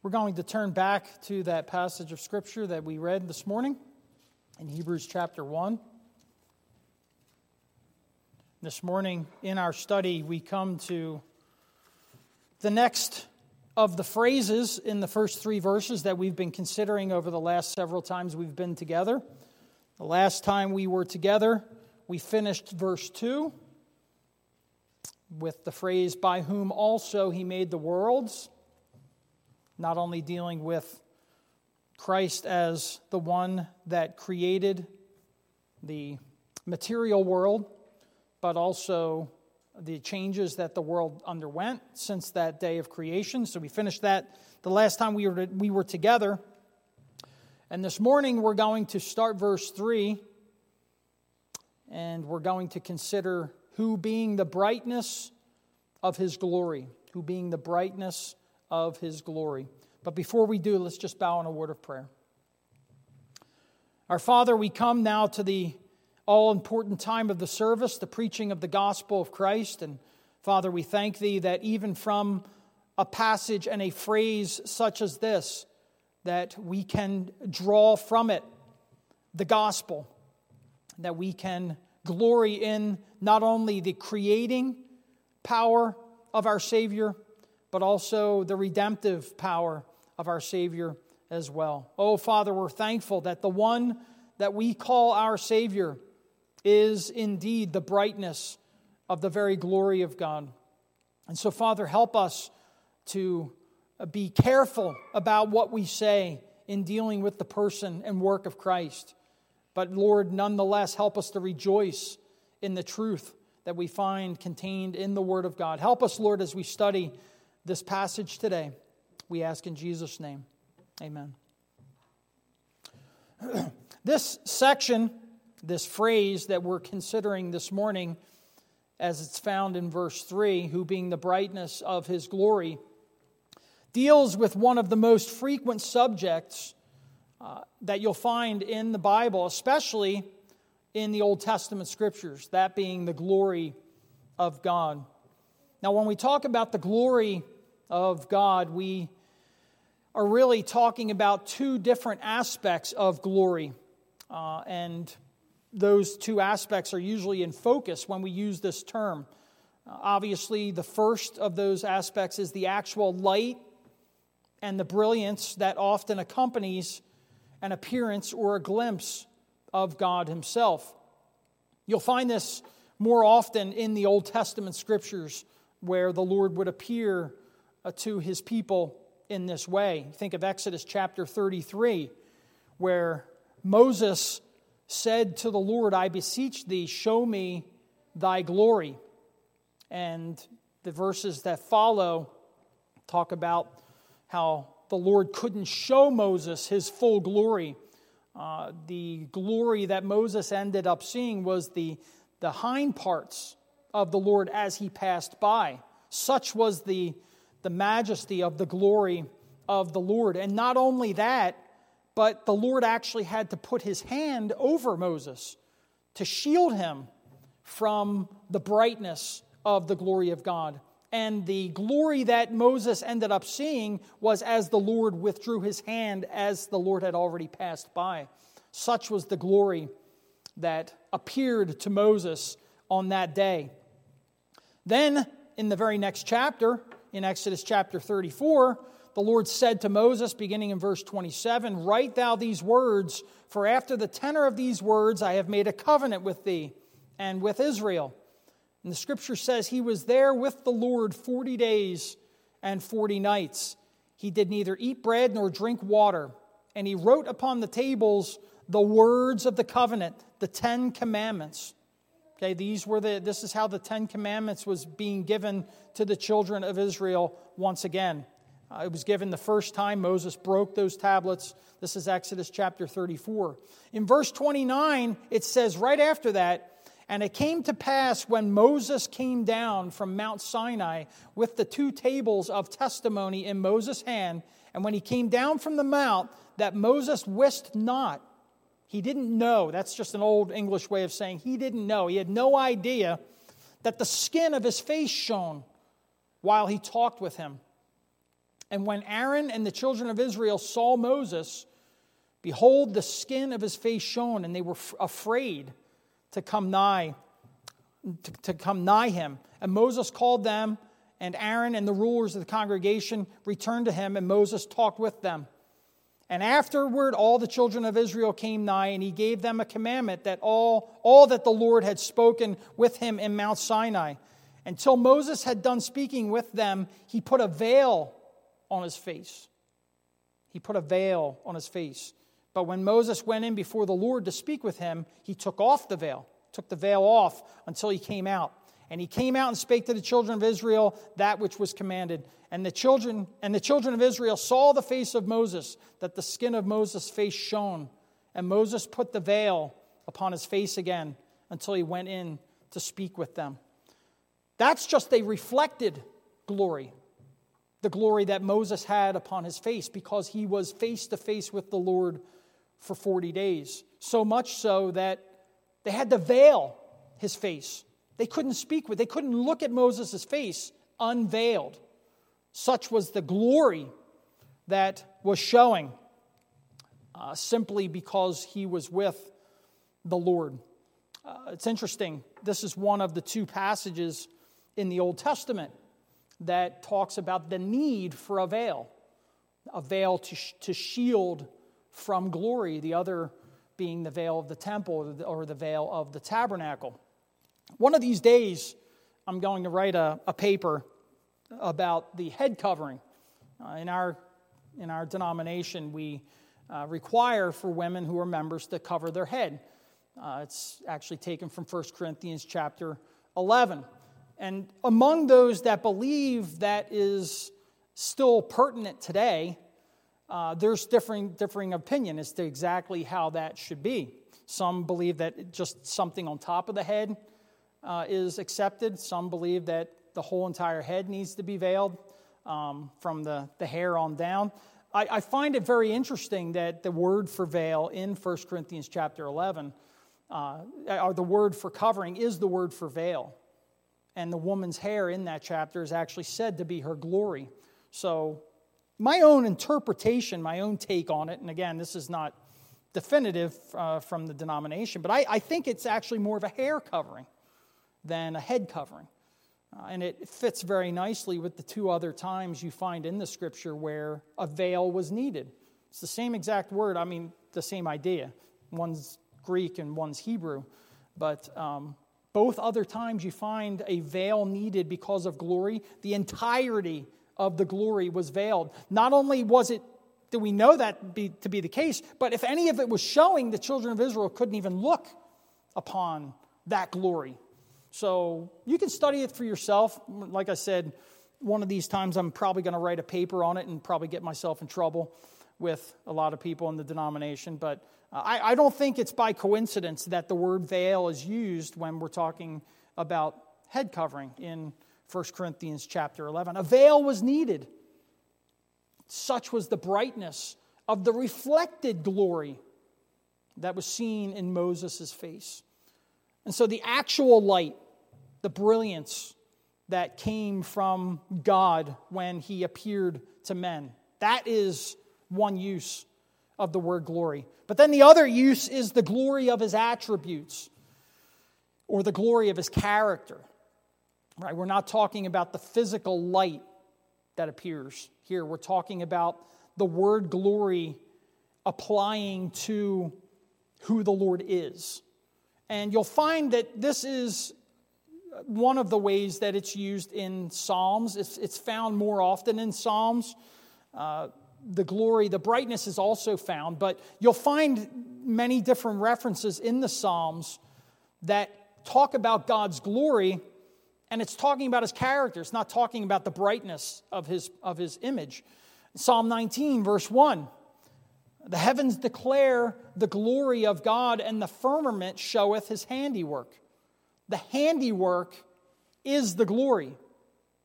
We're going to turn back to that passage of Scripture that we read this morning in Hebrews chapter 1. This morning in our study, we come to the next of the phrases in the first three verses that we've been considering over the last several times we've been together. The last time we were together, we finished verse 2 with the phrase, by whom also he made the worlds not only dealing with Christ as the one that created the material world, but also the changes that the world underwent since that day of creation. So we finished that the last time we were, we were together. And this morning we're going to start verse 3, and we're going to consider who being the brightness of his glory, who being the brightness of his glory. But before we do, let's just bow in a word of prayer. Our Father, we come now to the all important time of the service, the preaching of the gospel of Christ. And Father, we thank Thee that even from a passage and a phrase such as this, that we can draw from it the gospel, that we can glory in not only the creating power of our Savior, but also the redemptive power of our Savior as well. Oh, Father, we're thankful that the one that we call our Savior is indeed the brightness of the very glory of God. And so, Father, help us to be careful about what we say in dealing with the person and work of Christ. But, Lord, nonetheless, help us to rejoice in the truth that we find contained in the Word of God. Help us, Lord, as we study this passage today. We ask in Jesus' name. Amen. this section, this phrase that we're considering this morning, as it's found in verse 3, who being the brightness of his glory, deals with one of the most frequent subjects uh, that you'll find in the Bible, especially in the Old Testament scriptures, that being the glory of God. Now, when we talk about the glory of God, we are really talking about two different aspects of glory. Uh, and those two aspects are usually in focus when we use this term. Uh, obviously, the first of those aspects is the actual light and the brilliance that often accompanies an appearance or a glimpse of God Himself. You'll find this more often in the Old Testament scriptures where the Lord would appear to His people in this way. Think of Exodus chapter 33, where Moses said to the Lord, I beseech thee, show me thy glory. And the verses that follow talk about how the Lord couldn't show Moses his full glory. Uh, the glory that Moses ended up seeing was the, the hind parts of the Lord as he passed by. Such was the the majesty of the glory of the Lord. And not only that, but the Lord actually had to put his hand over Moses to shield him from the brightness of the glory of God. And the glory that Moses ended up seeing was as the Lord withdrew his hand, as the Lord had already passed by. Such was the glory that appeared to Moses on that day. Then, in the very next chapter, in Exodus chapter 34, the Lord said to Moses, beginning in verse 27, Write thou these words, for after the tenor of these words I have made a covenant with thee and with Israel. And the scripture says, He was there with the Lord 40 days and 40 nights. He did neither eat bread nor drink water. And he wrote upon the tables the words of the covenant, the Ten Commandments. Okay, these were the, this is how the Ten Commandments was being given to the children of Israel once again. Uh, it was given the first time Moses broke those tablets. This is Exodus chapter 34. In verse 29, it says right after that, and it came to pass when Moses came down from Mount Sinai with the two tables of testimony in Moses' hand, and when he came down from the mount, that Moses wist not he didn't know. That's just an old English way of saying he didn't know. He had no idea that the skin of his face shone while he talked with him. And when Aaron and the children of Israel saw Moses, behold, the skin of his face shone, and they were afraid to come nigh to, to come nigh him. And Moses called them, and Aaron and the rulers of the congregation returned to him, and Moses talked with them. And afterward, all the children of Israel came nigh, and he gave them a commandment that all, all that the Lord had spoken with him in Mount Sinai. Until Moses had done speaking with them, he put a veil on his face. He put a veil on his face. But when Moses went in before the Lord to speak with him, he took off the veil took the veil off until he came out. And he came out and spake to the children of Israel that which was commanded. And the children and the children of Israel saw the face of Moses, that the skin of Moses' face shone. And Moses put the veil upon his face again until he went in to speak with them. That's just a reflected glory, the glory that Moses had upon his face, because he was face to face with the Lord for 40 days. So much so that they had to veil his face. They couldn't speak with, they couldn't look at Moses' face unveiled. Such was the glory that was showing uh, simply because he was with the Lord. Uh, it's interesting. This is one of the two passages in the Old Testament that talks about the need for a veil, a veil to, sh- to shield from glory. The other being the veil of the temple or the veil of the tabernacle. One of these days, I'm going to write a, a paper about the head covering. Uh, in, our, in our denomination, we uh, require for women who are members to cover their head. Uh, it's actually taken from 1 Corinthians chapter 11. And among those that believe that is still pertinent today uh, there's differing, differing opinion as to exactly how that should be. Some believe that just something on top of the head uh, is accepted. Some believe that the whole entire head needs to be veiled um, from the, the hair on down. I, I, find it very interesting that the word for veil in 1 Corinthians chapter 11, uh, or the word for covering, is the word for veil. And the woman's hair in that chapter is actually said to be her glory. So my own interpretation, my own take on it, and again, this is not definitive uh, from the denomination, but I, I, think it's actually more of a hair covering than a head covering. Uh, and it fits very nicely with the two other times you find in the scripture where a veil was needed. It's the same exact word, I mean, the same idea. One's Greek and one's Hebrew. But um, both other times you find a veil needed because of glory. The entirety of the glory was veiled. Not only was it, do we know that be, to be the case, but if any of it was showing, the children of Israel couldn't even look upon that glory. So you can study it for yourself. Like I said, one of these times I'm probably going to write a paper on it and probably get myself in trouble with a lot of people in the denomination. But uh, I, I don't think it's by coincidence that the word veil is used when we're talking about head covering in 1 Corinthians chapter 11. A veil was needed. Such was the brightness of the reflected glory that was seen in Moses' face. And so the actual light, the brilliance that came from God when he appeared to men, that is one use of the word glory. But then the other use is the glory of his attributes or the glory of his character. Right? We're not talking about the physical light that appears here. We're talking about the word glory applying to who the Lord is. And you'll find that this is one of the ways that it's used in Psalms. It's, it's found more often in Psalms. Uh, the glory, the brightness is also found, but you'll find many different references in the Psalms that talk about God's glory and it's talking about his character. It's not talking about the brightness of his, of his image. Psalm 19, verse 1 The heavens declare the glory of God, and the firmament showeth his handiwork. The handiwork is the glory.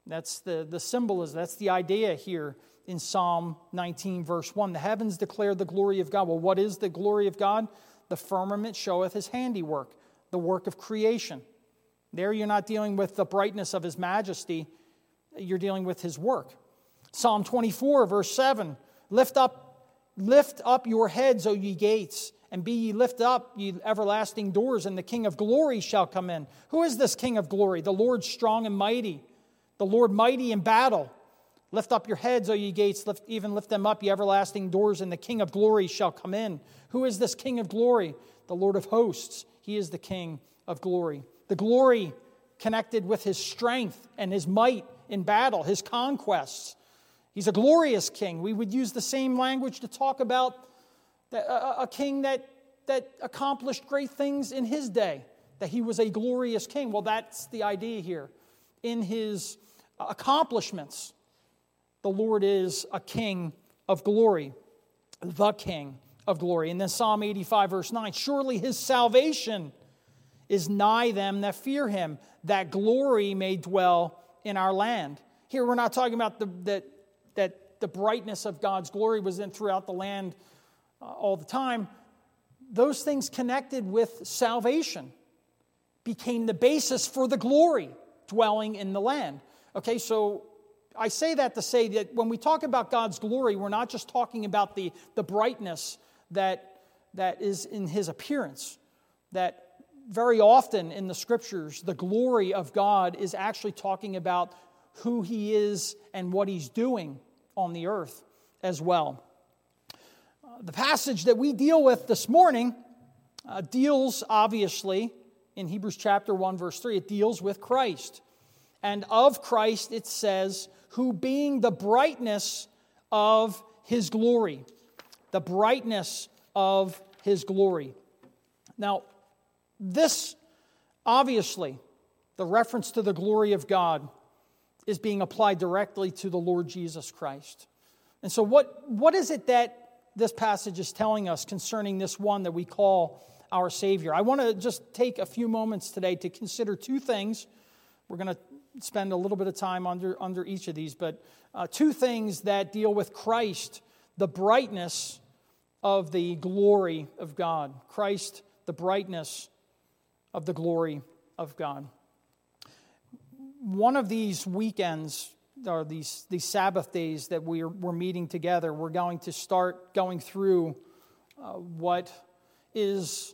That's the, the symbolism, that's the idea here in Psalm 19, verse 1. The heavens declare the glory of God. Well, what is the glory of God? The firmament showeth his handiwork, the work of creation. There, you're not dealing with the brightness of his majesty, you're dealing with his work. Psalm 24, verse 7 Lift up, lift up your heads, O ye gates, and be ye lift up, ye everlasting doors, and the King of glory shall come in. Who is this King of glory? The Lord strong and mighty, the Lord mighty in battle. Lift up your heads, O ye gates, lift, even lift them up, ye everlasting doors, and the King of glory shall come in. Who is this King of glory? The Lord of hosts. He is the King of glory. The glory connected with his strength and his might in battle, his conquests. He's a glorious king. We would use the same language to talk about a, king that, that accomplished great things in his day, that he was a glorious king. Well, that's the idea here. In his uh, accomplishments, the Lord is a king of glory, the king of glory. And then Psalm 85, verse 9 Surely his salvation is nigh them that fear him, that glory may dwell in our land. Here we're not talking about the, that, that the brightness of God's glory was in throughout the land uh, all the time. Those things connected with salvation became the basis for the glory dwelling in the land. Okay, so I say that to say that when we talk about God's glory, we're not just talking about the, the brightness that, that is in his appearance. That very often in the scriptures, the glory of God is actually talking about who he is and what he's doing on the earth as well. The passage that we deal with this morning uh, deals, obviously, in Hebrews chapter 1, verse 3, it deals with Christ. And of Christ, it says, who being the brightness of his glory, the brightness of his glory. Now, this obviously, the reference to the glory of God is being applied directly to the Lord Jesus Christ. And so, what, what is it that this passage is telling us concerning this one that we call our Savior? I want to just take a few moments today to consider two things. We're going to spend a little bit of time under, under each of these, but uh, two things that deal with Christ, the brightness of the glory of God. Christ, the brightness of the glory of God. One of these weekends, or these, these Sabbath days that we're, we're meeting together, we're going to start going through uh, what is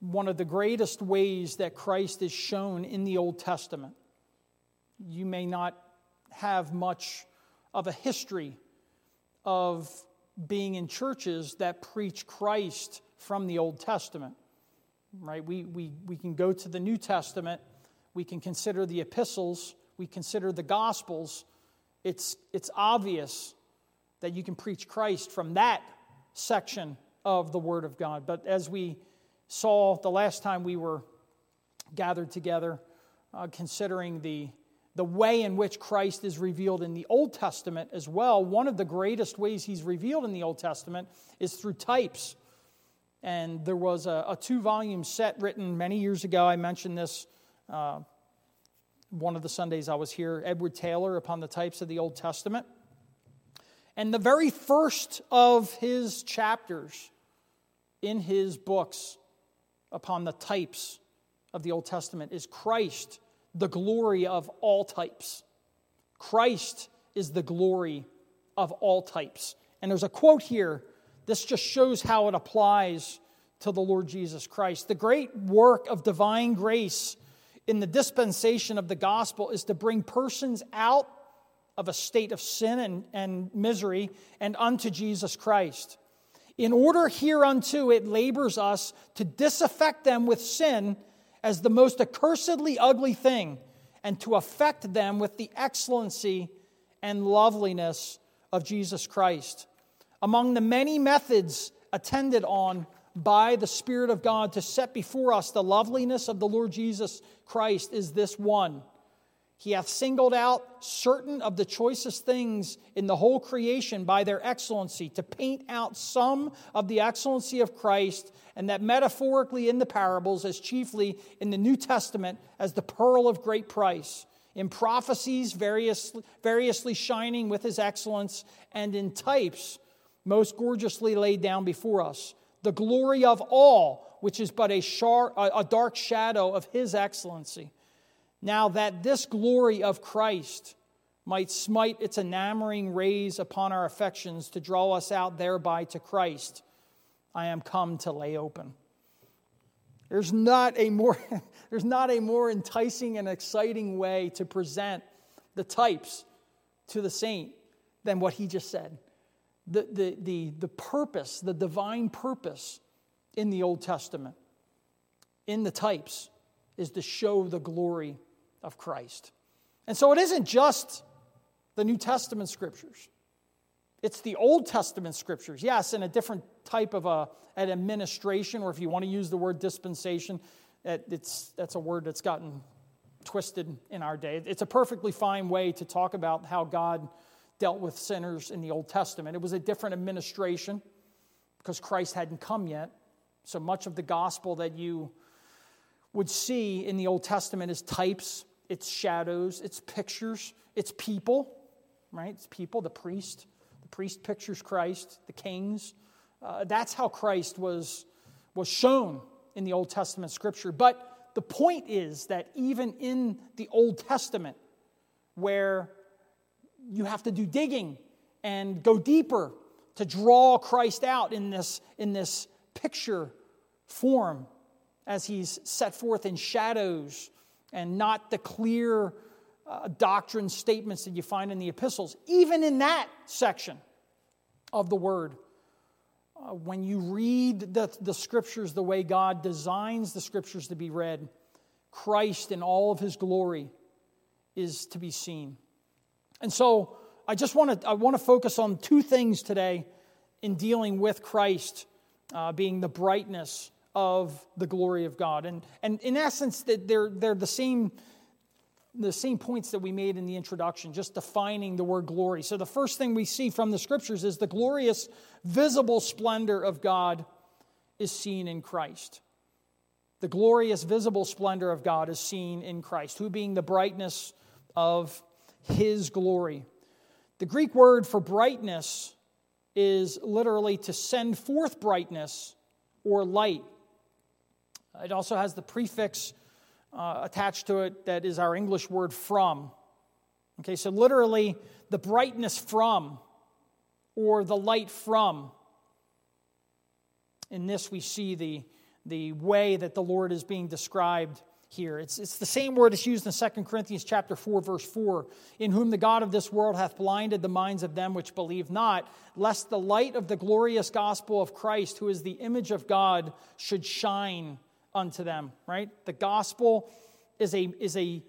one of the greatest ways that Christ is shown in the Old Testament you may not have much of a history of being in churches that preach Christ from the Old Testament. Right? We, we, we can go to the New Testament, we can consider the epistles, we consider the Gospels. It's, it's obvious that you can preach Christ from that section of the Word of God. But as we saw the last time we were gathered together, uh, considering the the way in which Christ is revealed in the Old Testament as well, one of the greatest ways he's revealed in the Old Testament is through types. And there was a, a two volume set written many years ago. I mentioned this uh, one of the Sundays I was here, Edward Taylor, upon the types of the Old Testament. And the very first of his chapters in his books upon the types of the Old Testament is Christ the glory of all types. Christ is the glory of all types. And there's a quote here. This just shows how it applies to the Lord Jesus Christ. The great work of divine grace in the dispensation of the gospel is to bring persons out of a state of sin and, and misery and unto Jesus Christ. In order hereunto, it labors us to disaffect them with sin as the most accursedly ugly thing and to affect them with the excellency and loveliness of Jesus Christ. Among the many methods attended on by the Spirit of God to set before us the loveliness of the Lord Jesus Christ is this one he hath singled out certain of the choicest things in the whole creation by their excellency, to paint out some of the excellency of Christ, and that metaphorically in the parables, as chiefly in the New Testament, as the pearl of great price, in prophecies various, variously shining with his excellence, and in types most gorgeously laid down before us. The glory of all, which is but a, a dark shadow of his excellency now that this glory of Christ might smite its enamoring rays upon our affections to draw us out thereby to Christ, I am come to lay open. There's not a more, there's not a more enticing and exciting way to present the types to the saint than what he just said. The, the, the, the purpose, the divine purpose in the Old Testament, in the types, is to show the glory of Christ. And so it isn't just the New Testament scriptures. It's the Old Testament scriptures, yes, in a different type of a, an administration, or if you want to use the word dispensation, it's, that's a word that's gotten twisted in our day. It's a perfectly fine way to talk about how God dealt with sinners in the Old Testament. It was a different administration because Christ hadn't come yet. So much of the gospel that you would see in the Old Testament is types, it's shadows, it's pictures, it's people, right? It's people, the priest. The priest pictures Christ, the kings. Uh, that's how Christ was, was shown in the Old Testament scripture. But the point is that even in the Old Testament, where you have to do digging and go deeper to draw Christ out in this, in this picture form as he's set forth in shadows and not the clear uh, doctrine statements that you find in the epistles, even in that section of the word. Uh, when you read the, the scriptures the way God designs the scriptures to be read, Christ in all of his glory is to be seen. And so I just want to I want to focus on two things today in dealing with Christ uh, being the brightness of the glory of God. And, and in essence, that they're, they're the same the same points that we made in the introduction, just defining the word glory. So, the first thing we see from the scriptures is the glorious, visible splendor of God is seen in Christ. The glorious, visible splendor of God is seen in Christ, who being the brightness of his glory. The Greek word for brightness is literally to send forth brightness or light. It also has the prefix uh, attached to it that is our English word from. Okay, so literally the brightness from or the light from. In this, we see the, the way that the Lord is being described here. It's, it's the same word that's used in 2 Corinthians chapter 4, verse 4, in whom the God of this world hath blinded the minds of them which believe not, lest the light of the glorious gospel of Christ, who is the image of God, should shine unto them, right? The gospel is a, is a,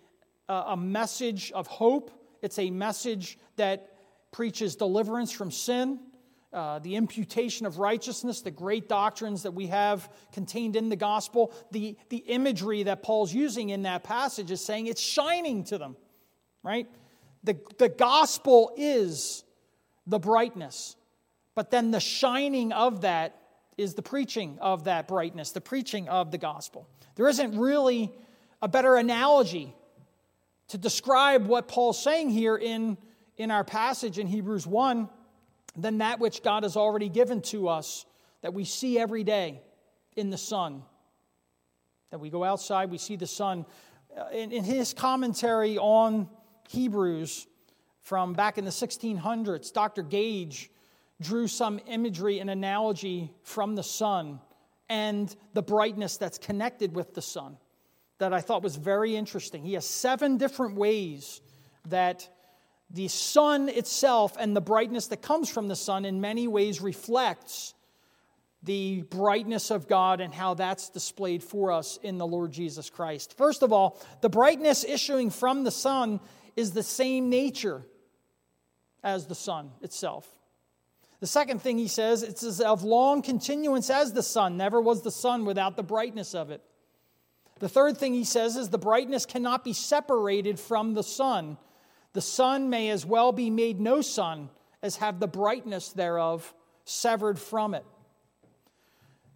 a message of hope, it's a message that preaches deliverance from sin. Uh, the imputation of righteousness, the great doctrines that we have contained in the gospel, the, the imagery that Paul's using in that passage is saying it's shining to them, right? The, the gospel is the brightness, but then the shining of that is the preaching of that brightness, the preaching of the gospel. There isn't really a better analogy to describe what Paul's saying here in, in our passage in Hebrews 1 than that which God has already given to us that we see every day in the sun. That we go outside, we see the sun. Uh, in, in his commentary on Hebrews from back in the 1600s, Dr. Gouge drew some imagery and analogy from the sun and the brightness that's connected with the sun that I thought was very interesting. He has seven different ways that the sun itself and the brightness that comes from the sun in many ways reflects the brightness of God and how that's displayed for us in the Lord Jesus Christ. First of all, the brightness issuing from the sun is the same nature as the sun itself. The second thing he says, it's of long continuance as the sun. Never was the sun without the brightness of it. The third thing he says is the brightness cannot be separated from the sun. The sun may as well be made no sun as have the brightness thereof severed from it.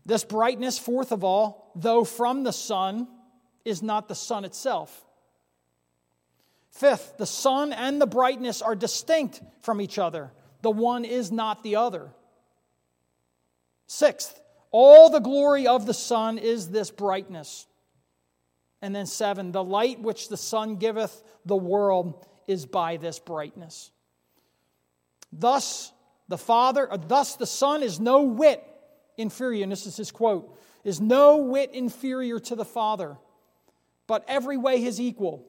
This brightness, fourth of all, though from the sun, is not the sun itself. Fifth, the sun and the brightness are distinct from each other the one is not the other. Sixth, all the glory of the sun is this brightness. And then seven, the light which the sun giveth the world is by this brightness. Thus, the Father, uh, thus the Son is no whit inferior, and this is his quote, is no whit inferior to the Father, but every way his equal.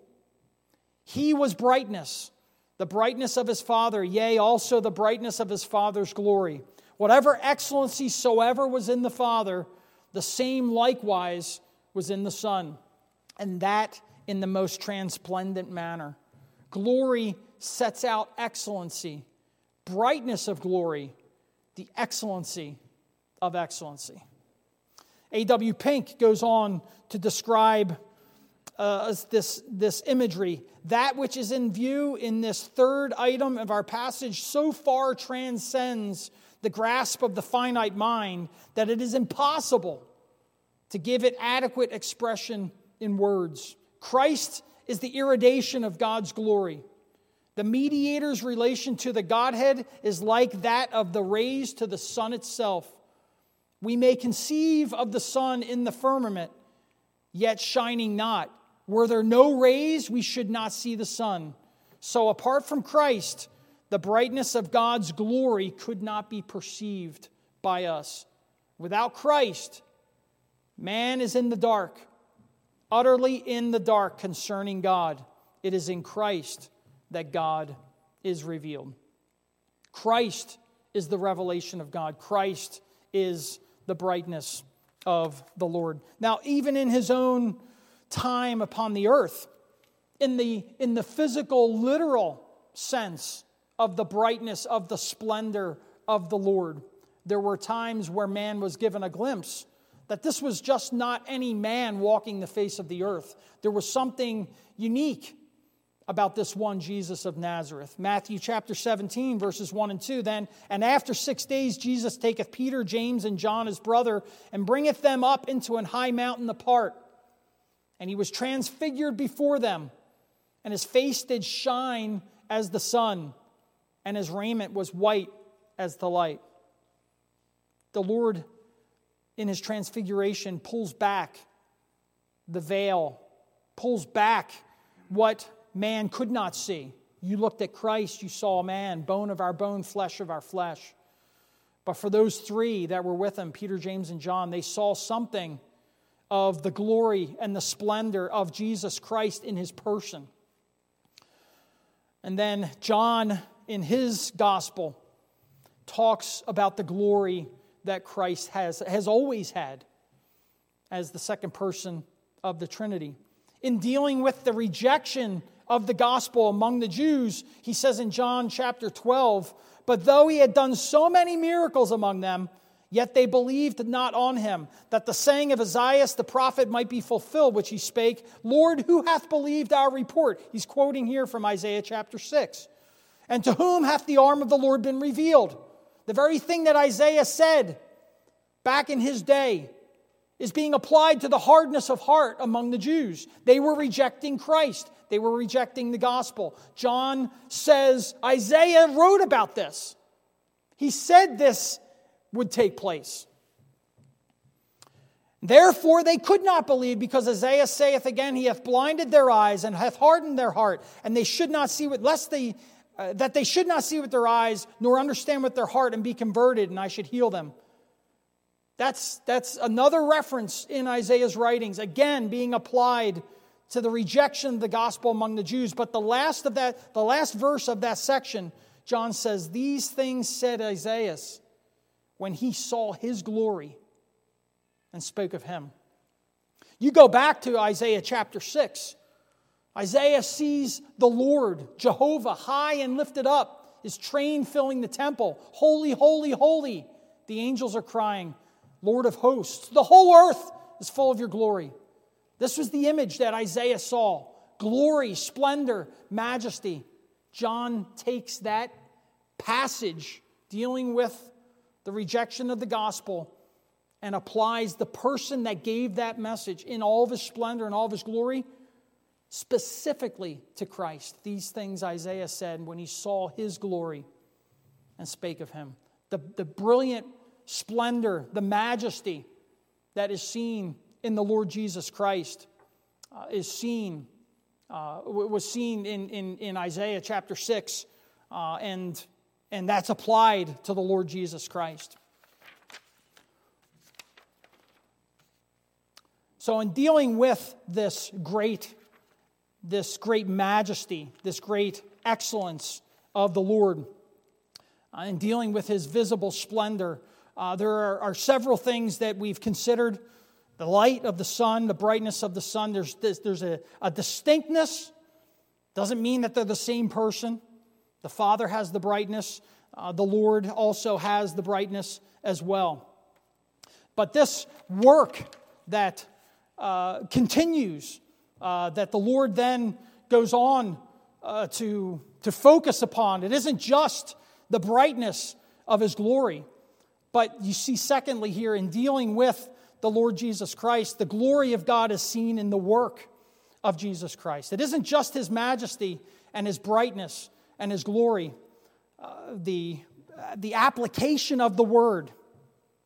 He was brightness, the brightness of his Father, yea, also the brightness of his Father's glory. Whatever excellency soever was in the Father, the same likewise was in the Son, and that in the most transplendent manner. Glory sets out excellency, brightness of glory, the excellency of excellency. A.W. Pink goes on to describe uh, this, this imagery. That which is in view in this third item of our passage so far transcends the grasp of the finite mind that it is impossible to give it adequate expression in words. Christ is the irradiation of God's glory. The mediator's relation to the Godhead is like that of the rays to the sun itself. We may conceive of the sun in the firmament, yet shining not. Were there no rays, we should not see the sun. So, apart from Christ, the brightness of God's glory could not be perceived by us. Without Christ, man is in the dark, utterly in the dark concerning God. It is in Christ that God is revealed. Christ is the revelation of God. Christ is the brightness of the Lord. Now, even in his own time upon the earth, in the, in the physical, literal sense, of the brightness of the splendor of the Lord. There were times where man was given a glimpse that this was just not any man walking the face of the earth. There was something unique about this one Jesus of Nazareth. Matthew chapter 17, verses 1 and 2. Then, and after six days, Jesus taketh Peter, James, and John, his brother, and bringeth them up into an high mountain apart. And he was transfigured before them, and his face did shine as the sun and his raiment was white as the light. The Lord, in his transfiguration, pulls back the veil, pulls back what man could not see. You looked at Christ, you saw a man, bone of our bone, flesh of our flesh. But for those three that were with him, Peter, James, and John, they saw something of the glory and the splendor of Jesus Christ in his person. And then John in his gospel talks about the glory that Christ has, has always had as the second person of the Trinity. In dealing with the rejection of the gospel among the Jews, he says in John chapter 12, But though he had done so many miracles among them, Yet they believed not on him, that the saying of Isaiah the prophet might be fulfilled, which he spake, Lord, who hath believed our report? He's quoting here from Isaiah chapter 6. And to whom hath the arm of the Lord been revealed? The very thing that Isaiah said back in his day is being applied to the hardness of heart among the Jews. They were rejecting Christ, they were rejecting the gospel. John says Isaiah wrote about this. He said this would take place. Therefore, they could not believe, because Isaiah saith again, He hath blinded their eyes and hath hardened their heart, and they should not see lest they uh, that they should not see with their eyes, nor understand with their heart, and be converted, and I should heal them. That's, that's another reference in Isaiah's writings, again being applied to the rejection of the gospel among the Jews. But the last of that, the last verse of that section, John says, These things said Isaiah when he saw his glory and spoke of him. You go back to Isaiah chapter 6. Isaiah sees the Lord, Jehovah, high and lifted up, his train filling the temple. Holy, holy, holy. The angels are crying, Lord of hosts. The whole earth is full of your glory. This was the image that Isaiah saw glory, splendor, majesty. John takes that passage dealing with the rejection of the gospel and applies the person that gave that message in all of his splendor and all of his glory specifically to Christ. These things Isaiah said when he saw his glory and spake of him. The, the brilliant splendor, the majesty that is seen in the Lord Jesus Christ uh, is seen uh, was seen in, in, in Isaiah chapter 6, uh, and, and that's applied to the Lord Jesus Christ. So, in dealing with this great, this great majesty, this great excellence of the Lord, uh, in dealing with his visible splendor, uh, there are, are, several things that we've considered the light of the sun, the brightness of the sun. There's, this, there's a, a distinctness, doesn't mean that they're the same person. The Father has the brightness, uh, the Lord also has the brightness as well. But this work that uh, continues, uh, that the Lord then goes on uh, to, to focus upon. It isn't just the brightness of his glory, but you see, secondly, here in dealing with the Lord Jesus Christ, the glory of God is seen in the work of Jesus Christ. It isn't just his majesty and his brightness and his glory, uh, the, uh, the application of the word,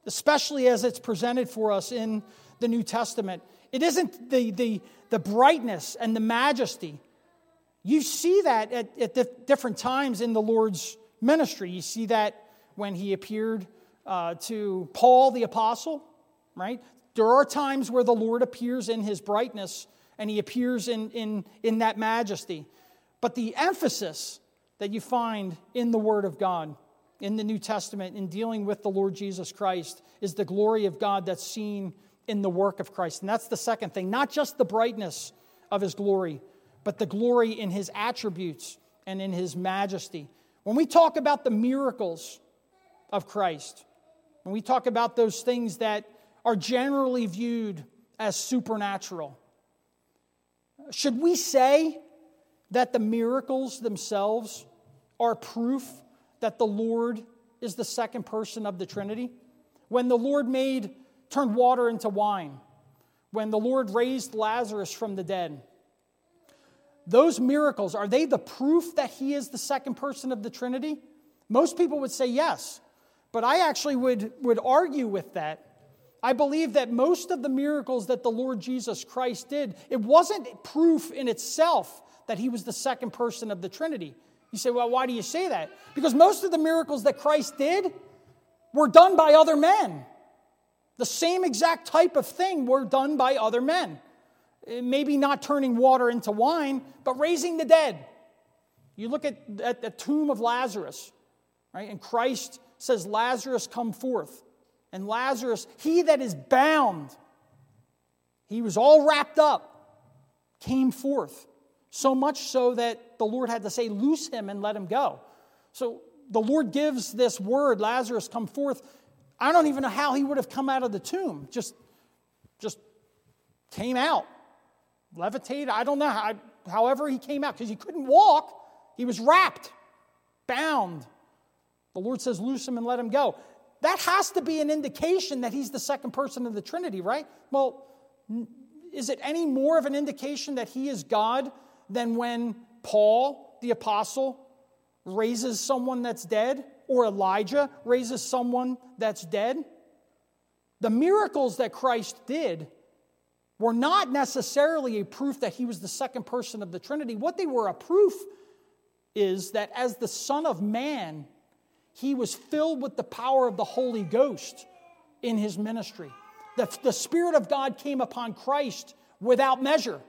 especially as it's presented for us in the New Testament, it isn't the, the, the brightness and the majesty. You see that at, at different times in the Lord's ministry. You see that when he appeared uh, to Paul the apostle, right? There are times where the Lord appears in his brightness and he appears in, in, in that majesty. But the emphasis that you find in the Word of God, in the New Testament, in dealing with the Lord Jesus Christ, is the glory of God that's seen in the work of Christ. And that's the second thing, not just the brightness of his glory, but the glory in his attributes and in his majesty. When we talk about the miracles of Christ, when we talk about those things that are generally viewed as supernatural, should we say that the miracles themselves are proof that the Lord is the second person of the Trinity? When the Lord made turned water into wine, when the Lord raised Lazarus from the dead. Those miracles, are they the proof that he is the second person of the Trinity? Most people would say yes, but I actually would, would argue with that. I believe that most of the miracles that the Lord Jesus Christ did, it wasn't proof in itself that he was the second person of the Trinity. You say, well, why do you say that? Because most of the miracles that Christ did were done by other men. The same exact type of thing were done by other men. Eh, maybe not turning water into wine, but raising the dead. You look at, at the tomb of Lazarus, right? And Christ says, Lazarus, come forth. And Lazarus, he that is bound, he was all wrapped up, came forth. So much so that the Lord had to say, Loose him and let him go. So the Lord gives this word, Lazarus, come forth. I don't even know how he would have come out of the tomb. Just, just came out, levitated. I don't know how, however he came out because he couldn't walk. He was wrapped, bound. The Lord says, loose him and let him go. That has to be an indication that he's the second person of the Trinity, right? Well, is it any more of an indication that he is God than when Paul, the apostle, raises someone that's dead? Or Elijah raises someone that's dead. The miracles that Christ did were not necessarily a proof that he was the second person of the Trinity. What they were a proof is that as the Son of Man, he was filled with the power of the Holy Ghost in his ministry. The, the Spirit of God came upon Christ without measure.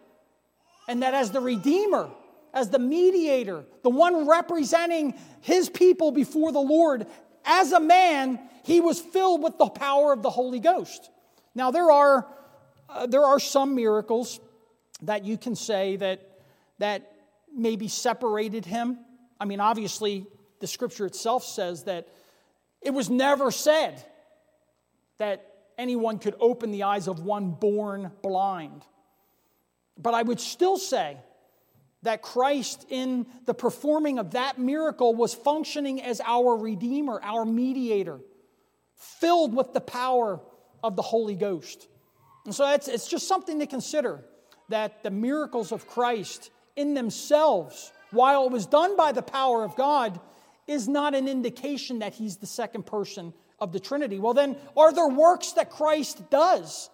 And that as the Redeemer, as the mediator, the one representing his people before the Lord, as a man, he was filled with the power of the Holy Ghost. Now, there are, uh, there are some miracles that you can say that, that maybe separated him. I mean, obviously, the scripture itself says that it was never said that anyone could open the eyes of one born blind. But I would still say that Christ, in the performing of that miracle, was functioning as our Redeemer, our mediator, filled with the power of the Holy Ghost. And so it's, it's just something to consider that the miracles of Christ in themselves, while it was done by the power of God, is not an indication that he's the second person of the Trinity. Well, then, are there works that Christ does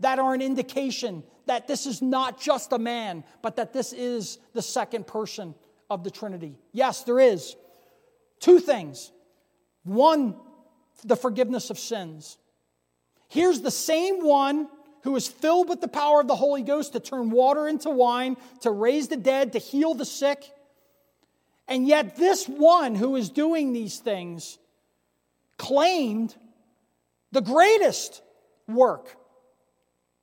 that are an indication that this is not just a man, but that this is the second person of the Trinity. Yes, there is. Two things. One, the forgiveness of sins. Here's the same one who is filled with the power of the Holy Ghost to turn water into wine, to raise the dead, to heal the sick. And yet, this one who is doing these things claimed the greatest work,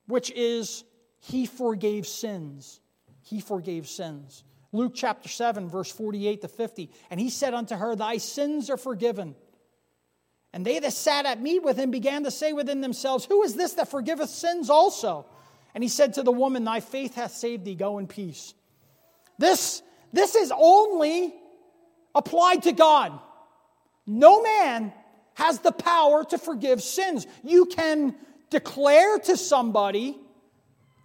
which is he forgave sins. He forgave sins. Luke chapter 7, verse 48 to 50. And he said unto her, Thy sins are forgiven. And they that sat at meat with him began to say within themselves, Who is this that forgiveth sins also? And he said to the woman, Thy faith hath saved thee, go in peace. This, this is only applied to God. No man has the power to forgive sins. You can declare to somebody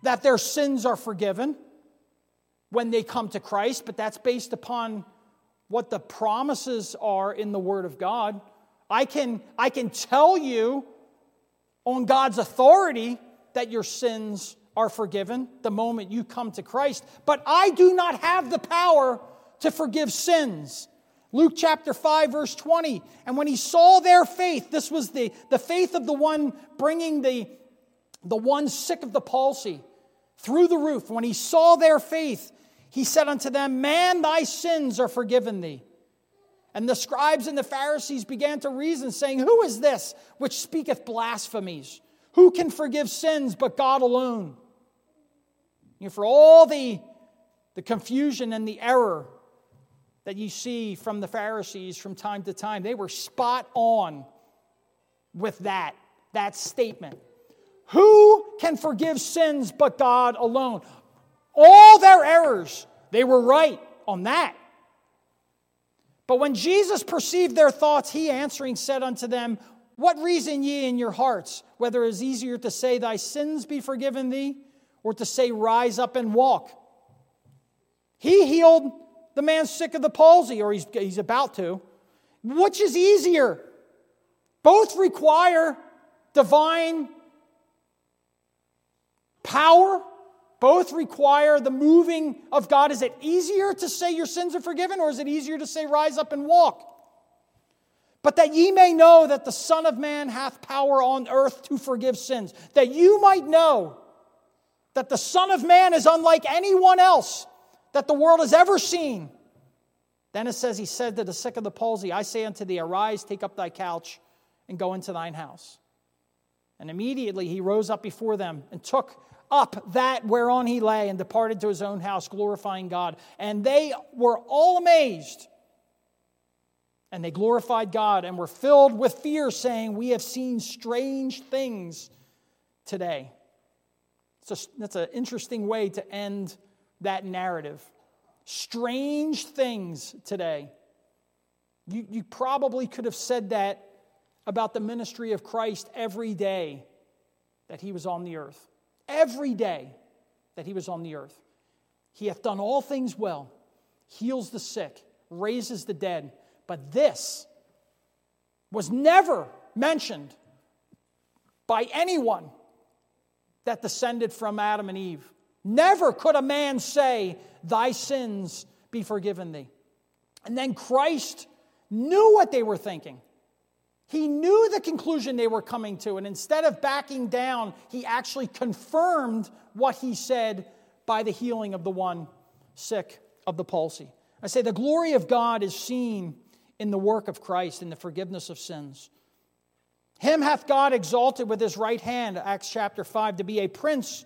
that their sins are forgiven when they come to Christ, but that's based upon what the promises are in the Word of God. I can, I can tell you on God's authority that your sins are forgiven the moment you come to Christ, but I do not have the power to forgive sins. Luke chapter 5, verse 20. And when he saw their faith, this was the, the faith of the one bringing the, the one sick of the palsy through the roof. When he saw their faith, he said unto them, Man, thy sins are forgiven thee. And the scribes and the Pharisees began to reason, saying, Who is this which speaketh blasphemies? Who can forgive sins but God alone? Know, for all the, the confusion and the error that you see from the Pharisees from time to time. They were spot on with that, that statement. Who can forgive sins but God alone? All their errors, they were right on that. But when Jesus perceived their thoughts, he answering said unto them, What reason ye in your hearts, whether it is easier to say, Thy sins be forgiven thee, or to say, Rise up and walk? He healed the man sick of the palsy, or he's, he's about to. Which is easier? Both require divine power. Both require the moving of God. Is it easier to say your sins are forgiven, or is it easier to say, rise up and walk? But that ye may know that the Son of Man hath power on earth to forgive sins, that you might know that the Son of Man is unlike anyone else that the world has ever seen. Then it says, He said to the sick of the palsy, I say unto thee, arise, take up thy couch, and go into thine house. And immediately he rose up before them and took up that whereon he lay and departed to his own house, glorifying God. And they were all amazed. And they glorified God and were filled with fear, saying, We have seen strange things today. A, that's an interesting way to end that narrative. Strange things today. You, you probably could have said that about the ministry of Christ every day that he was on the earth. Every day that he was on the earth. He hath done all things well, heals the sick, raises the dead. But this was never mentioned by anyone that descended from Adam and Eve. Never could a man say, Thy sins be forgiven thee. And then Christ knew what they were thinking. He knew the conclusion they were coming to, and instead of backing down, he actually confirmed what he said by the healing of the one sick of the palsy. I say the glory of God is seen in the work of Christ in the forgiveness of sins. Him hath God exalted with his right hand, Acts chapter 5, to be a prince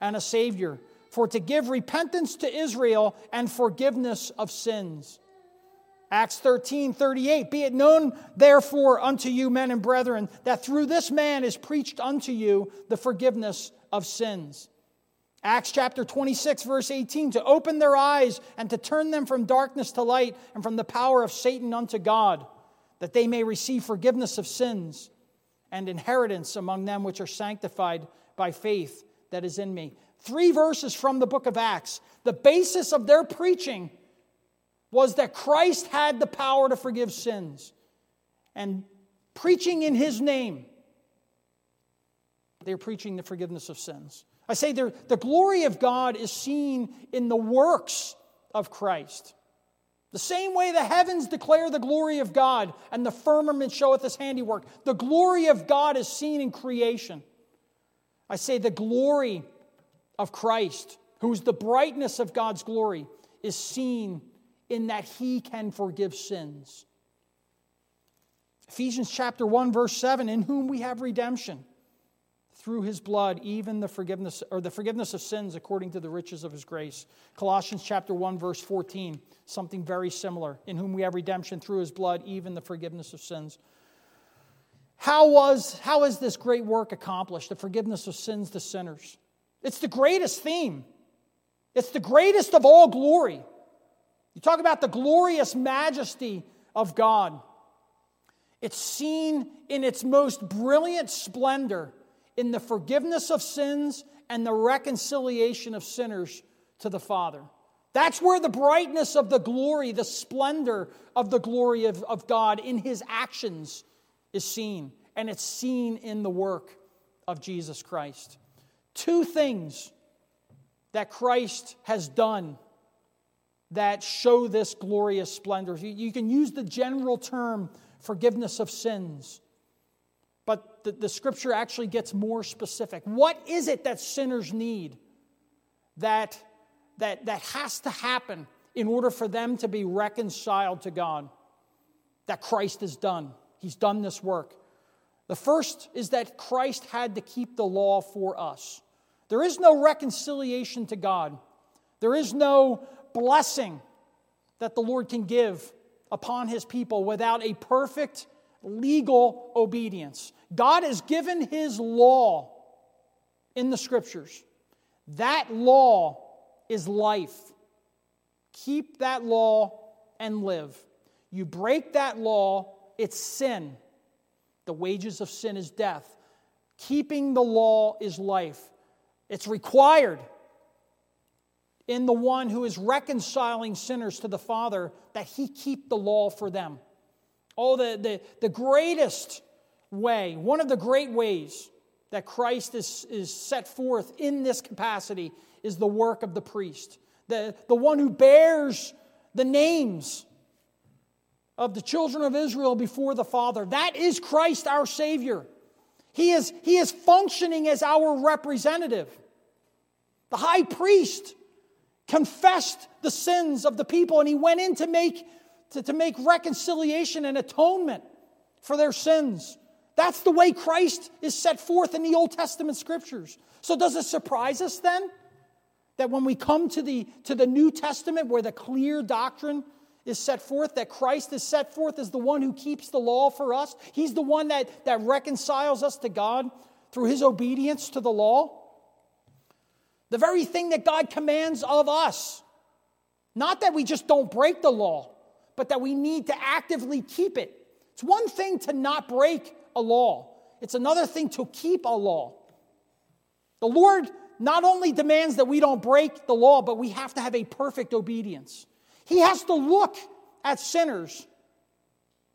and a Savior, for to give repentance to Israel and forgiveness of sins. Acts 13, 38. Be it known, therefore, unto you, men and brethren, that through this man is preached unto you the forgiveness of sins. Acts chapter 26, verse 18, to open their eyes and to turn them from darkness to light and from the power of Satan unto God, that they may receive forgiveness of sins and inheritance among them which are sanctified by faith that is in me. Three verses from the book of Acts. The basis of their preaching was that Christ had the power to forgive sins. And preaching in his name, They're preaching the forgiveness of sins. I say the glory of God is seen in the works of Christ. The same way the heavens declare the glory of God and the firmament showeth his handiwork, the glory of God is seen in creation. I say the glory of Christ, who's the brightness of God's glory, is seen in that he can forgive sins. Ephesians chapter 1 verse 7 in whom we have redemption through his blood even the forgiveness or the forgiveness of sins according to the riches of his grace. Colossians chapter 1 verse 14, something very similar, in whom we have redemption through his blood even the forgiveness of sins. How was how is this great work accomplished? The forgiveness of sins to sinners. It's the greatest theme. It's the greatest of all glory. You talk about the glorious majesty of God. It's seen in its most brilliant splendor in the forgiveness of sins and the reconciliation of sinners to the Father. That's where the brightness of the glory, the splendor of the glory of, of God in his actions is seen. And it's seen in the work of Jesus Christ. Two things that Christ has done that show this glorious splendor. You, can use the general term forgiveness of sins but the, the scripture actually gets more specific. What is it that sinners need that, that, that has to happen in order for them to be reconciled to God? That Christ has done. He's done this work. The first is that Christ had to keep the law for us. There is no reconciliation to God, there is no blessing that the Lord can give upon his people without a perfect legal obedience. God has given His law in the scriptures. That law is life. Keep that law and live. You break that law, it's sin. The wages of sin is death. Keeping the law is life. It's required in the one who is reconciling sinners to the Father that he keep the law for them. Oh, the, the, the greatest way, one of the great ways that Christ is, is set forth in this capacity is the work of the priest, the, the one who bears the names of the children of Israel before the Father. That is Christ our Savior. He is, he is functioning as our representative. The high priest confessed the sins of the people and he went in to make to, to make reconciliation and atonement for their sins. That's the way Christ is set forth in the Old Testament scriptures. So, does it surprise us then that when we come to the, to the New Testament where the clear doctrine is set forth, that Christ is set forth as the one who keeps the law for us? He's the one that, that reconciles us to God through his obedience to the law. The very thing that God commands of us. Not that we just don't break the law, but that we need to actively keep it. It's one thing to not break a law, it's another thing to keep a law. The Lord not only demands that we don't break the law, but we have to have a perfect obedience. He has to look at sinners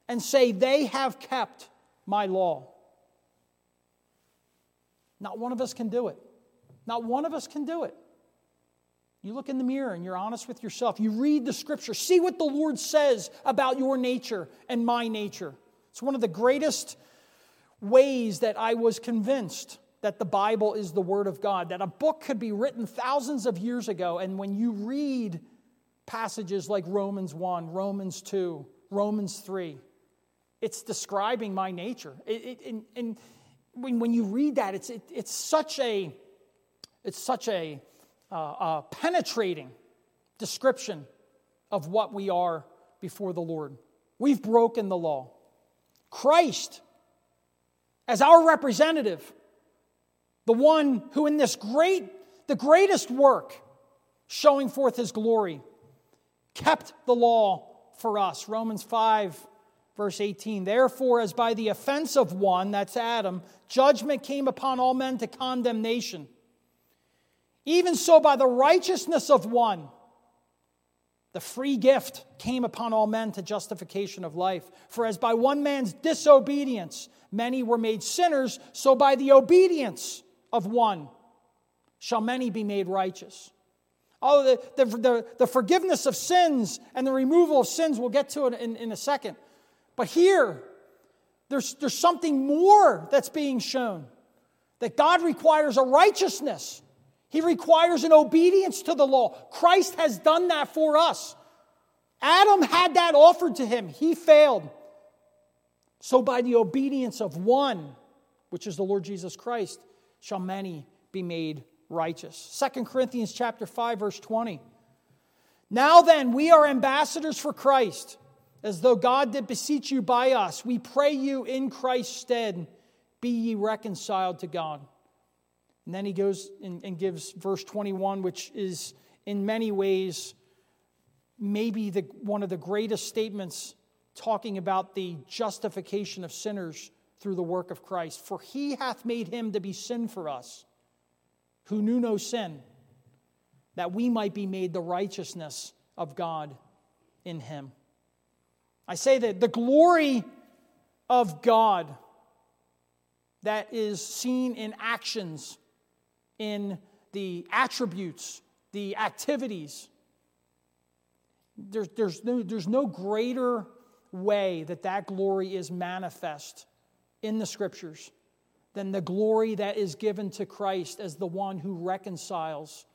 and say, They have kept my law. Not one of us can do it. Not one of us can do it. You look in the mirror and you're honest with yourself. You read the scripture. See what the Lord says about your nature and my nature. It's one of the greatest ways that I was convinced that the Bible is the Word of God, that a book could be written thousands of years ago, and when you read passages like Romans 1, Romans 2, Romans 3, it's describing my nature. It, it, and, and when, when you read that, it's, it, it's such a, it's such a, uh, penetrating description of what we are before the Lord. We've broken the law. Christ, as our representative, the one who in this great, the greatest work, showing forth his glory, kept the law for us. Romans 5, verse 18. Therefore, as by the offense of one, that's Adam, judgment came upon all men to condemnation. Even so, by the righteousness of one, the free gift came upon all men to justification of life. For as by one man's disobedience many were made sinners, so by the obedience of one shall many be made righteous. Oh, the, the, the, the forgiveness of sins and the removal of sins, we'll get to it in, in a second. But here, there's, there's something more that's being shown that God requires a righteousness. He requires an obedience to the law. Christ has done that for us. Adam had that offered to him, he failed. So, by the obedience of one, which is the Lord Jesus Christ, shall many be made righteous. 2 Corinthians chapter 5 verse 20. Now then, we are ambassadors for Christ, as though God did beseech you by us. We pray you in Christ's stead, be ye reconciled to God. And then he goes and, and gives verse 21, which is in many ways maybe the, one of the greatest statements talking about the justification of sinners through the work of Christ. For he hath made him to be sin for us who knew no sin, that we might be made the righteousness of God in him. I say that the glory of God that is seen in actions, in the attributes, the activities. There's, there's, no, there's no greater way that that glory is manifest in the scriptures than the glory that is given to Christ as the one who reconciles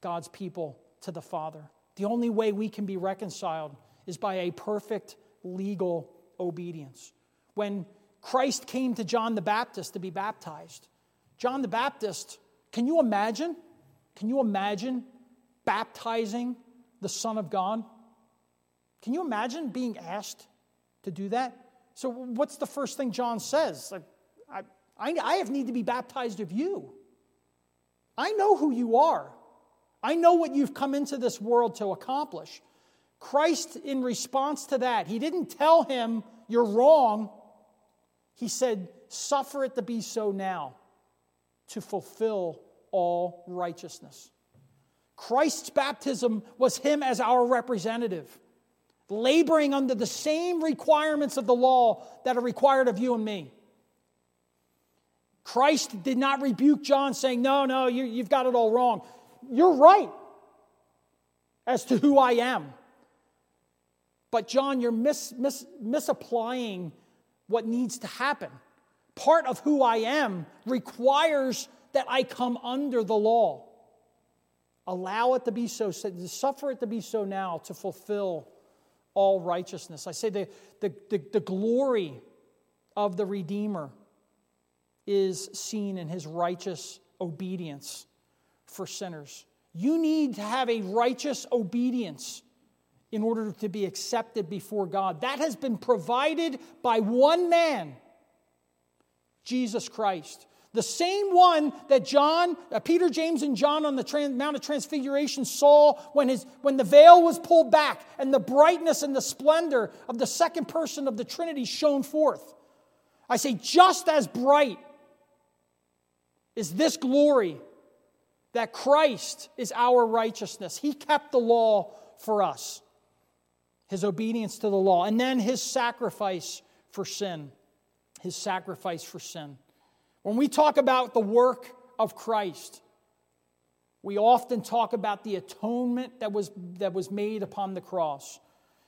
God's people to the Father. The only way we can be reconciled is by a perfect legal obedience. When Christ came to John the Baptist to be baptized, John the Baptist, can you imagine? Can you imagine baptizing the Son of God? Can you imagine being asked to do that? So, what's the first thing John says? Like, I, I have need to be baptized of you. I know who you are. I know what you've come into this world to accomplish. Christ, in response to that, he didn't tell him, You're wrong. He said, Suffer it to be so now to fulfill all righteousness. Christ's baptism was him as our representative, laboring under the same requirements of the law that are required of you and me. Christ did not rebuke John saying, No, no, you, have got it all wrong. You're right as to who I am. But, John, you're mis, mis, misapplying what needs to happen. Part of who I am requires that I come under the law. Allow it to be so, suffer it to be so now to fulfill all righteousness. I say the, the, the, the glory of the Redeemer is seen in his righteous obedience for sinners. You need to have a righteous obedience in order to be accepted before God. That has been provided by one man, Jesus Christ. The same one that John, uh, Peter, James, and John on the trans, Mount of Transfiguration saw when, his, when the veil was pulled back and the brightness and the splendor of the second person of the Trinity shone forth. I say, just as bright is this glory that Christ is our righteousness. He kept the law for us, his obedience to the law, and then his sacrifice for sin. His sacrifice for sin. When we talk about the work of Christ, we often talk about the atonement that was, that was made upon the cross.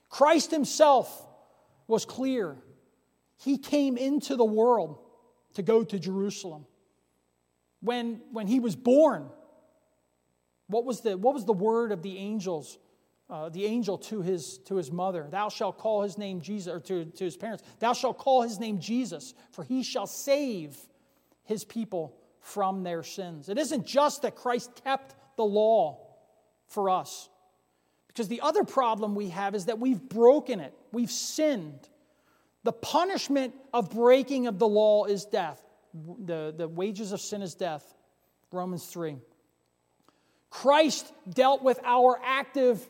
Christ himself was clear. He came into the world to go to Jerusalem when, when he was born, what was the, what was the word of the angels? Uh, the angel to his, to his mother, Thou shalt call his name Jesus, or to, to his parents, Thou shalt call his name Jesus, for he shall save his people from their sins. It isn't just that Christ kept the law for us, because the other problem we have is that we've broken it, we've sinned. The punishment of breaking of the law is death the, the wages of sin is death. Romans 3. Christ dealt with our active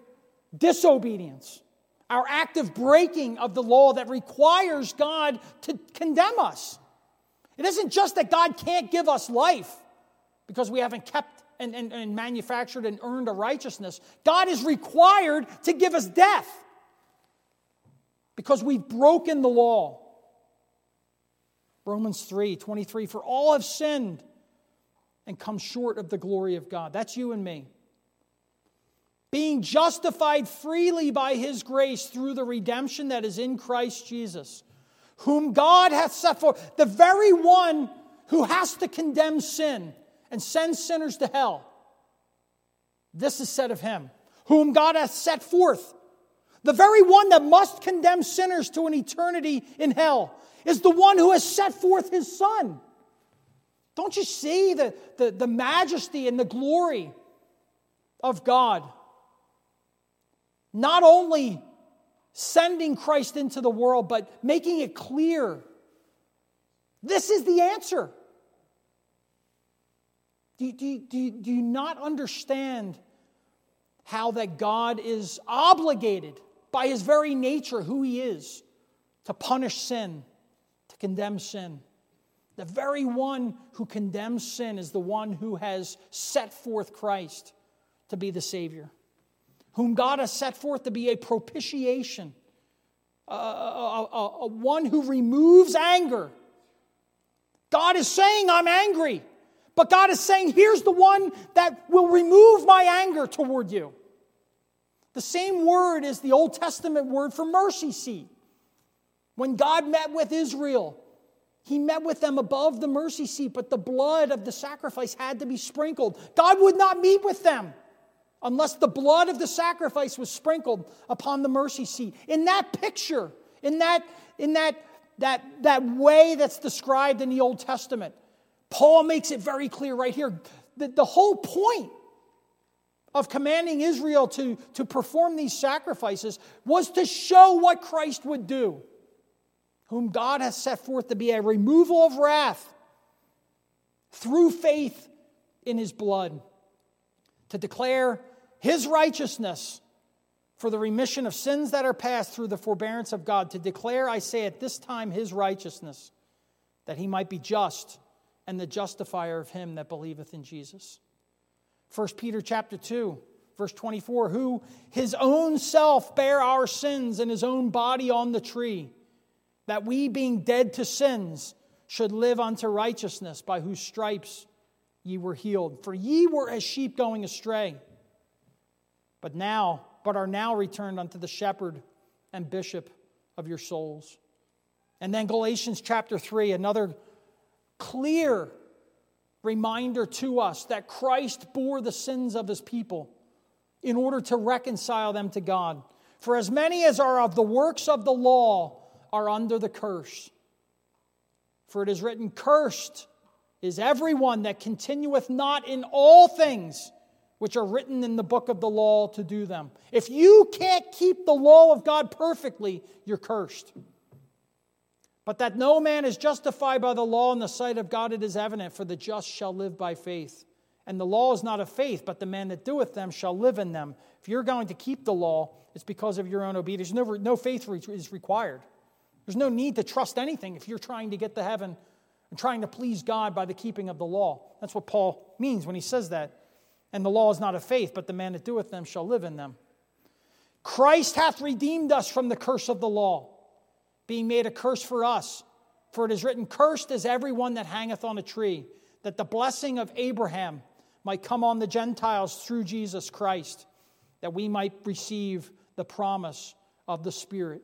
disobedience, our active breaking of the law that requires God to condemn us. It isn't just that God can't give us life because we haven't kept and, and, and manufactured and earned a righteousness. God is required to give us death because we've broken the law. Romans 3 23, for all have sinned and come short of the glory of God. That's you and me. Being justified freely by his grace through the redemption that is in Christ Jesus, whom God hath set forth, the very one who has to condemn sin and send sinners to hell. This is said of him, whom God hath set forth. The very one that must condemn sinners to an eternity in hell is the one who has set forth his son. Don't you see the, the, the majesty and the glory of God? Not only sending Christ into the world, but making it clear this is the answer. Do, do, do, do you not understand how that God is obligated by his very nature, who he is, to punish sin, to condemn sin? The very one who condemns sin is the one who has set forth Christ to be the Savior, whom God has set forth to be a propitiation, a, a, a, a one who removes anger. God is saying, I'm angry. But God is saying, here's the one that will remove my anger toward you. The same word is the Old Testament word for mercy seat. When God met with Israel, he met with them above the mercy seat, but the blood of the sacrifice had to be sprinkled. God would not meet with them unless the blood of the sacrifice was sprinkled upon the mercy seat. In that picture, in that, in that, that, that way that's described in the Old Testament, Paul makes it very clear right here. that the whole point of commanding Israel to, to perform these sacrifices was to show what Christ would do whom God has set forth to be a removal of wrath through faith in his blood, to declare his righteousness for the remission of sins that are past through the forbearance of God, to declare, I say, at this time his righteousness, that he might be just and the justifier of him that believeth in Jesus. 1 Peter chapter 2 verse 24 who his own self bare our sins in his own body on the tree that we, being dead to sins, should live unto righteousness, by whose stripes ye were healed. For ye were as sheep going astray, but now, but are now returned unto the shepherd and bishop of your souls. And then Galatians chapter 3, another clear reminder to us that Christ bore the sins of his people in order to reconcile them to God. For as many as are of the works of the law, are under the curse. For it is written, Cursed is everyone that continueth not in all things which are written in the book of the law to do them. If you can't keep the law of God perfectly, you're cursed. But that no man is justified by the law in the sight of God, it is evident, for the just shall live by faith. And the law is not of faith, but the man that doeth them shall live in them. If you're going to keep the law, it's because of your own obedience. No, no faith is required. There's no need to trust anything if you're trying to get to heaven and trying to please God by the keeping of the law. That's what Paul means when he says that. And the law is not of faith, but the man that doeth them shall live in them. Christ hath redeemed us from the curse of the law, being made a curse for us. For it is written, Cursed is everyone that hangeth on a tree, that the blessing of Abraham might come on the Gentiles through Jesus Christ, that we might receive the promise of the Spirit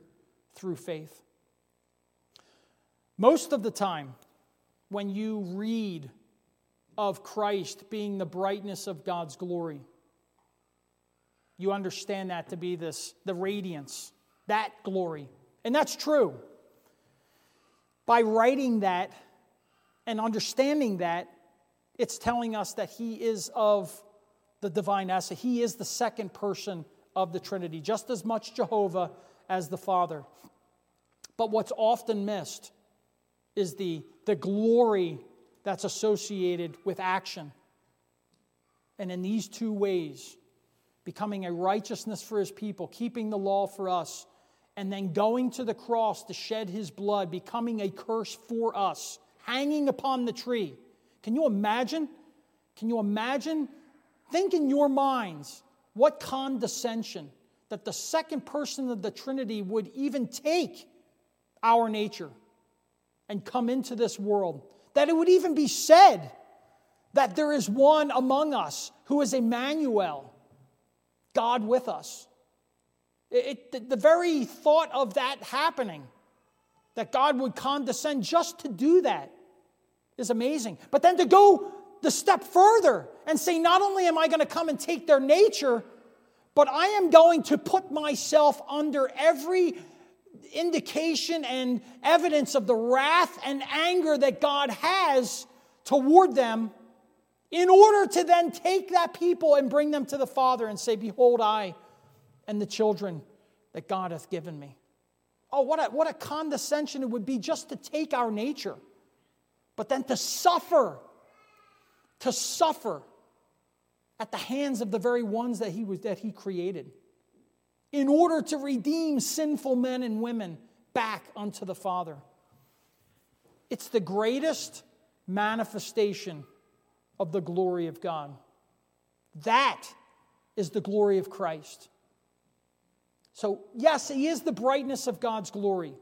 through faith. Most of the time, when you read of Christ being the brightness of God's glory, you understand that to be this the radiance, that glory. And that's true. By writing that and understanding that, it's telling us that he is of the divine essence. He is the second person of the Trinity, just as much Jehovah as the Father. But what's often missed is the, the glory that's associated with action. And in these two ways, becoming a righteousness for his people, keeping the law for us, and then going to the cross to shed his blood, becoming a curse for us, hanging upon the tree. Can you imagine? Can you imagine? Think in your minds what condescension that the second person of the Trinity would even take our nature and come into this world, that it would even be said that there is one among us who is Emmanuel, God with us. It, it, the very thought of that happening, that God would condescend just to do that, is amazing. But then to go the step further and say, not only am I going to come and take their nature, but I am going to put myself under every indication and evidence of the wrath and anger that God has toward them in order to then take that people and bring them to the Father and say, Behold, I and the children that God hath given me. Oh, what a, what a condescension it would be just to take our nature, but then to suffer, to suffer at the hands of the very ones that he, was, that he created in order to redeem sinful men and women back unto the Father. It's the greatest manifestation of the glory of God. That is the glory of Christ. So, yes, he is the brightness of God's glory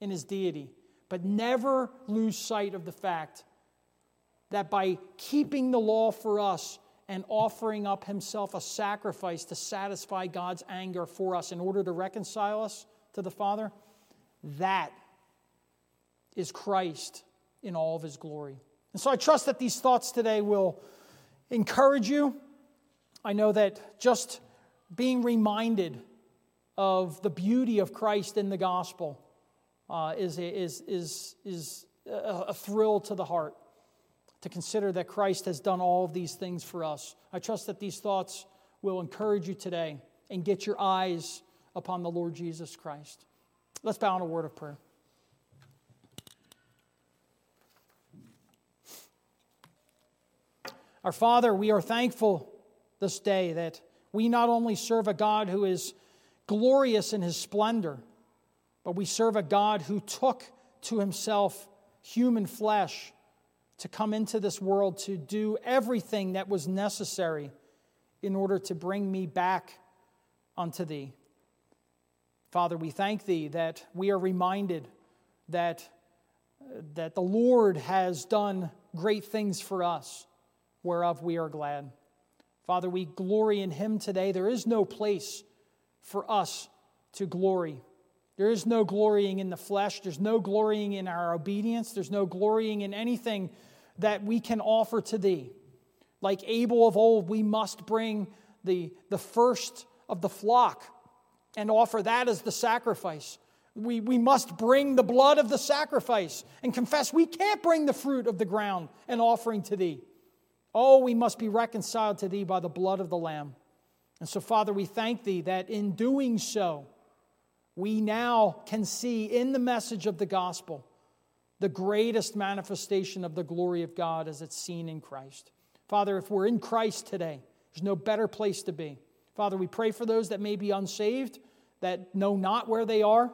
in his deity, but never lose sight of the fact that by keeping the law for us and offering up himself a sacrifice to satisfy God's anger for us in order to reconcile us to the Father, that is Christ in all of his glory. And so I trust that these thoughts today will encourage you. I know that just being reminded of the beauty of Christ in the gospel uh, is, is, is, is a, a thrill to the heart to consider that Christ has done all of these things for us. I trust that these thoughts will encourage you today and get your eyes upon the Lord Jesus Christ. Let's bow in a word of prayer. Our Father, we are thankful this day that we not only serve a God who is glorious in his splendor, but we serve a God who took to himself human flesh to come into this world to do everything that was necessary in order to bring me back unto thee. Father, we thank thee that we are reminded that, that the Lord has done great things for us, whereof we are glad. Father, we glory in him today. There is no place for us to glory. There is no glorying in the flesh. There's no glorying in our obedience. There's no glorying in anything that we can offer to thee. Like Abel of old, we must bring the, the first of the flock and offer that as the sacrifice. We, we must bring the blood of the sacrifice and confess we can't bring the fruit of the ground and offering to thee. Oh, we must be reconciled to thee by the blood of the Lamb. And so, Father, we thank thee that in doing so, we now can see in the message of the gospel the greatest manifestation of the glory of God as it's seen in Christ. Father, if we're in Christ today, there's no better place to be. Father, we pray for those that may be unsaved, that know not where they are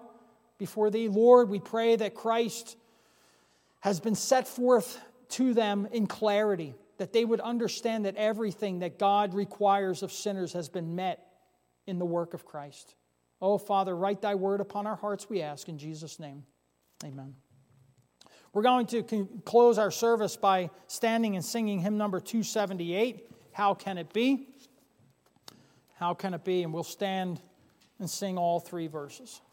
before thee. Lord, we pray that Christ has been set forth to them in clarity, that they would understand that everything that God requires of sinners has been met in the work of Christ. Oh, Father, write thy word upon our hearts, we ask in Jesus' name. Amen. We're going to close our service by standing and singing hymn number 278, How Can It Be? How Can It Be? And we'll stand and sing all three verses.